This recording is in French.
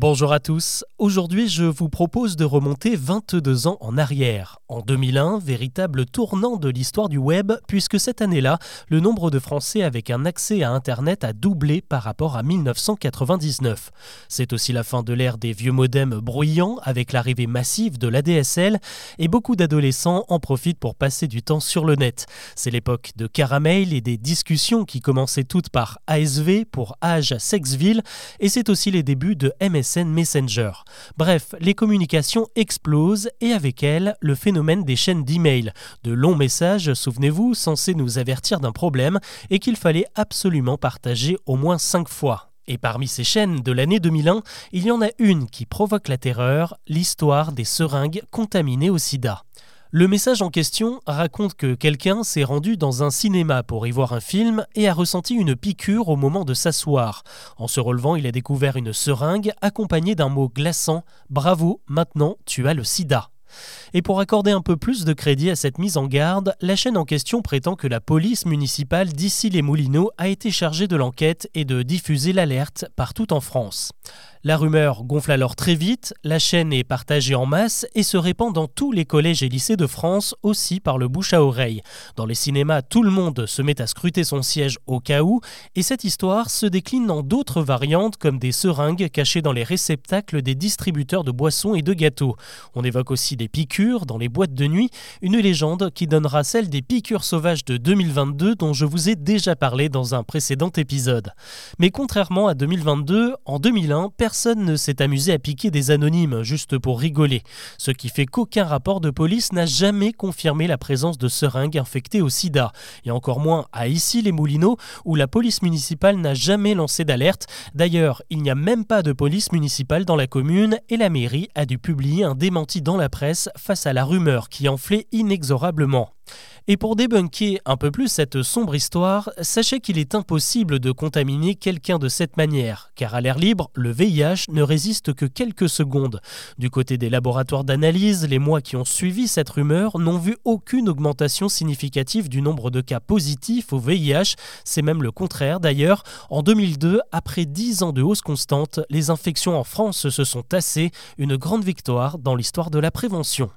Bonjour à tous, aujourd'hui je vous propose de remonter 22 ans en arrière. En 2001, véritable tournant de l'histoire du web, puisque cette année-là, le nombre de Français avec un accès à Internet a doublé par rapport à 1999. C'est aussi la fin de l'ère des vieux modems bruyants, avec l'arrivée massive de l'ADSL, et beaucoup d'adolescents en profitent pour passer du temps sur le net. C'est l'époque de Caramel et des discussions qui commençaient toutes par ASV pour Age Sexville, et c'est aussi les débuts de MS Messenger. Bref, les communications explosent et avec elles, le phénomène des chaînes d'email. De longs messages, souvenez-vous, censés nous avertir d'un problème et qu'il fallait absolument partager au moins cinq fois. Et parmi ces chaînes de l'année 2001, il y en a une qui provoque la terreur, l'histoire des seringues contaminées au sida. Le message en question raconte que quelqu'un s'est rendu dans un cinéma pour y voir un film et a ressenti une piqûre au moment de s'asseoir. En se relevant, il a découvert une seringue accompagnée d'un mot glaçant Bravo, maintenant tu as le sida. Et pour accorder un peu plus de crédit à cette mise en garde, la chaîne en question prétend que la police municipale d'Issy-les-Moulineaux a été chargée de l'enquête et de diffuser l'alerte partout en France. La rumeur gonfle alors très vite, la chaîne est partagée en masse et se répand dans tous les collèges et lycées de France, aussi par le bouche à oreille. Dans les cinémas, tout le monde se met à scruter son siège au cas où, et cette histoire se décline dans d'autres variantes comme des seringues cachées dans les réceptacles des distributeurs de boissons et de gâteaux. On évoque aussi des piqûres dans les boîtes de nuit, une légende qui donnera celle des piqûres sauvages de 2022 dont je vous ai déjà parlé dans un précédent épisode. Mais contrairement à 2022, en 2001, personne ne s'est amusé à piquer des anonymes juste pour rigoler, ce qui fait qu'aucun rapport de police n'a jamais confirmé la présence de seringues infectées au sida, et encore moins à Issy-les-Moulineaux, où la police municipale n'a jamais lancé d'alerte. D'ailleurs, il n'y a même pas de police municipale dans la commune, et la mairie a dû publier un démenti dans la face à la rumeur qui enflait inexorablement. Et pour débunker un peu plus cette sombre histoire, sachez qu'il est impossible de contaminer quelqu'un de cette manière, car à l'air libre, le VIH ne résiste que quelques secondes. Du côté des laboratoires d'analyse, les mois qui ont suivi cette rumeur n'ont vu aucune augmentation significative du nombre de cas positifs au VIH, c'est même le contraire d'ailleurs. En 2002, après 10 ans de hausse constante, les infections en France se sont tassées, une grande victoire dans l'histoire de la prévention.